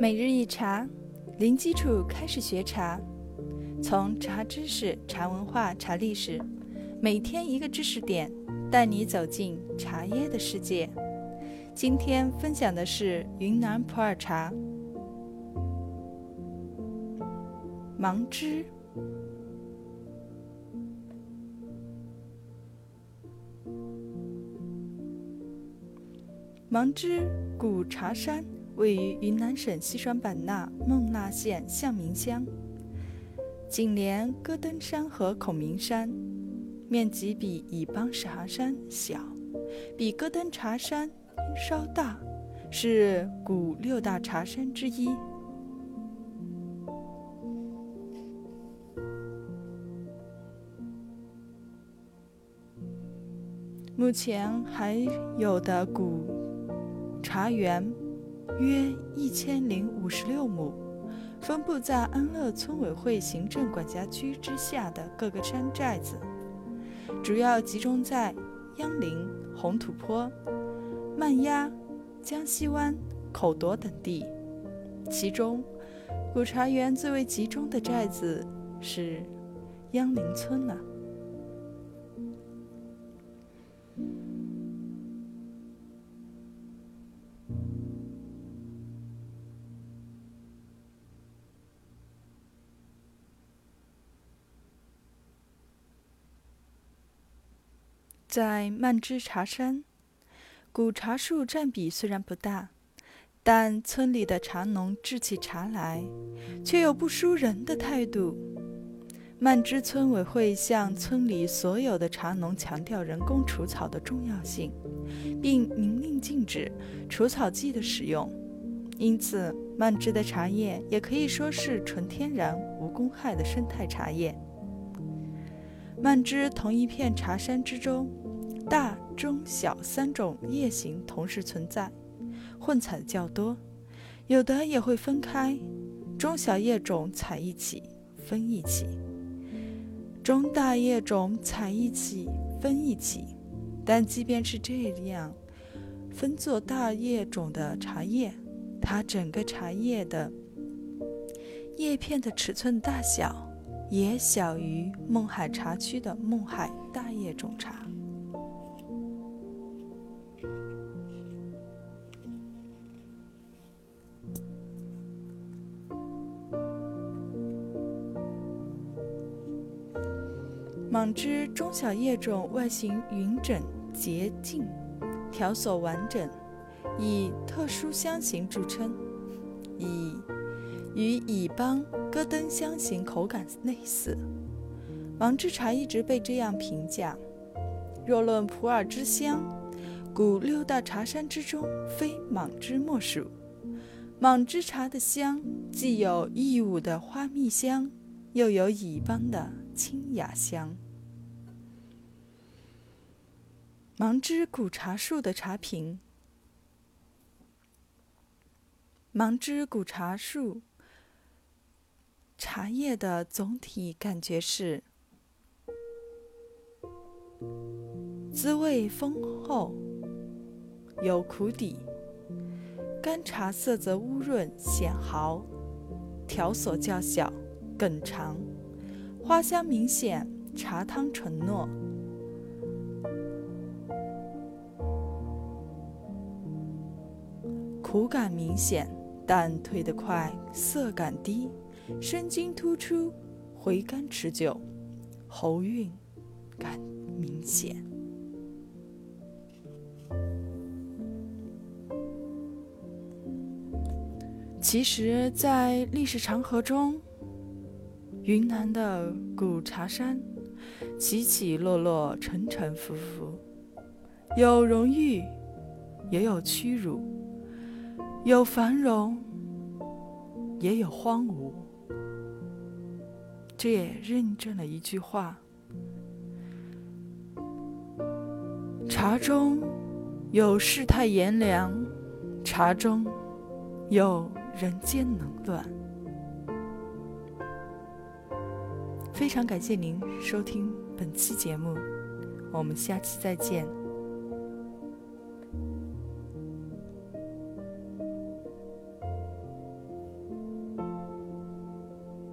每日一茶，零基础开始学茶，从茶知识、茶文化、茶历史，每天一个知识点，带你走进茶叶的世界。今天分享的是云南普洱茶芒枝。芒枝古茶山位于云南省西双版纳勐腊县象明乡，紧连戈登山和孔明山，面积比乙邦茶山小，比戈登茶山稍大，是古六大茶山之一。目前还有的古。茶园约一千零五十六亩，分布在安乐村委会行政管辖区之下的各个山寨子，主要集中在央陵、红土坡、曼鸭、江西湾、口夺等地。其中，古茶园最为集中的寨子是央陵村了。在曼芝茶山，古茶树占比虽然不大，但村里的茶农制起茶来，却有不输人的态度。曼芝村委会向村里所有的茶农强调人工除草的重要性，并明令禁止除草剂的使用。因此，曼芝的茶叶也可以说是纯天然、无公害的生态茶叶。蔓枝同一片茶山之中，大、中、小三种叶形同时存在，混采较多，有的也会分开，中小叶种采一起，分一起；中大叶种采一起，分一起。但即便是这样，分作大叶种的茶叶，它整个茶叶的叶片的尺寸大小。也小于勐海茶区的勐海大叶种茶。芒枝中小叶种外形匀整洁净，条索完整，以特殊香型著称，以。与乙邦戈登香型口感类似，芒枝茶一直被这样评价。若论普洱之香，古六大茶山之中，非芒枝莫属。芒枝茶的香，既有义乌的花蜜香，又有乙邦的清雅香。芒枝古茶树的茶品，芒枝古茶树。茶叶的总体感觉是滋味丰厚，有苦底，干茶色泽乌润显毫，条索较小，梗长，花香明显，茶汤醇糯，苦感明显，但退得快，涩感低。生津突出，回甘持久，喉韵感明显。其实，在历史长河中，云南的古茶山起起落落，沉沉浮浮，有荣誉，也有屈辱；有繁荣，也有荒芜。这也认证了一句话：茶中有世态炎凉，茶中有人间冷暖。非常感谢您收听本期节目，我们下期再见。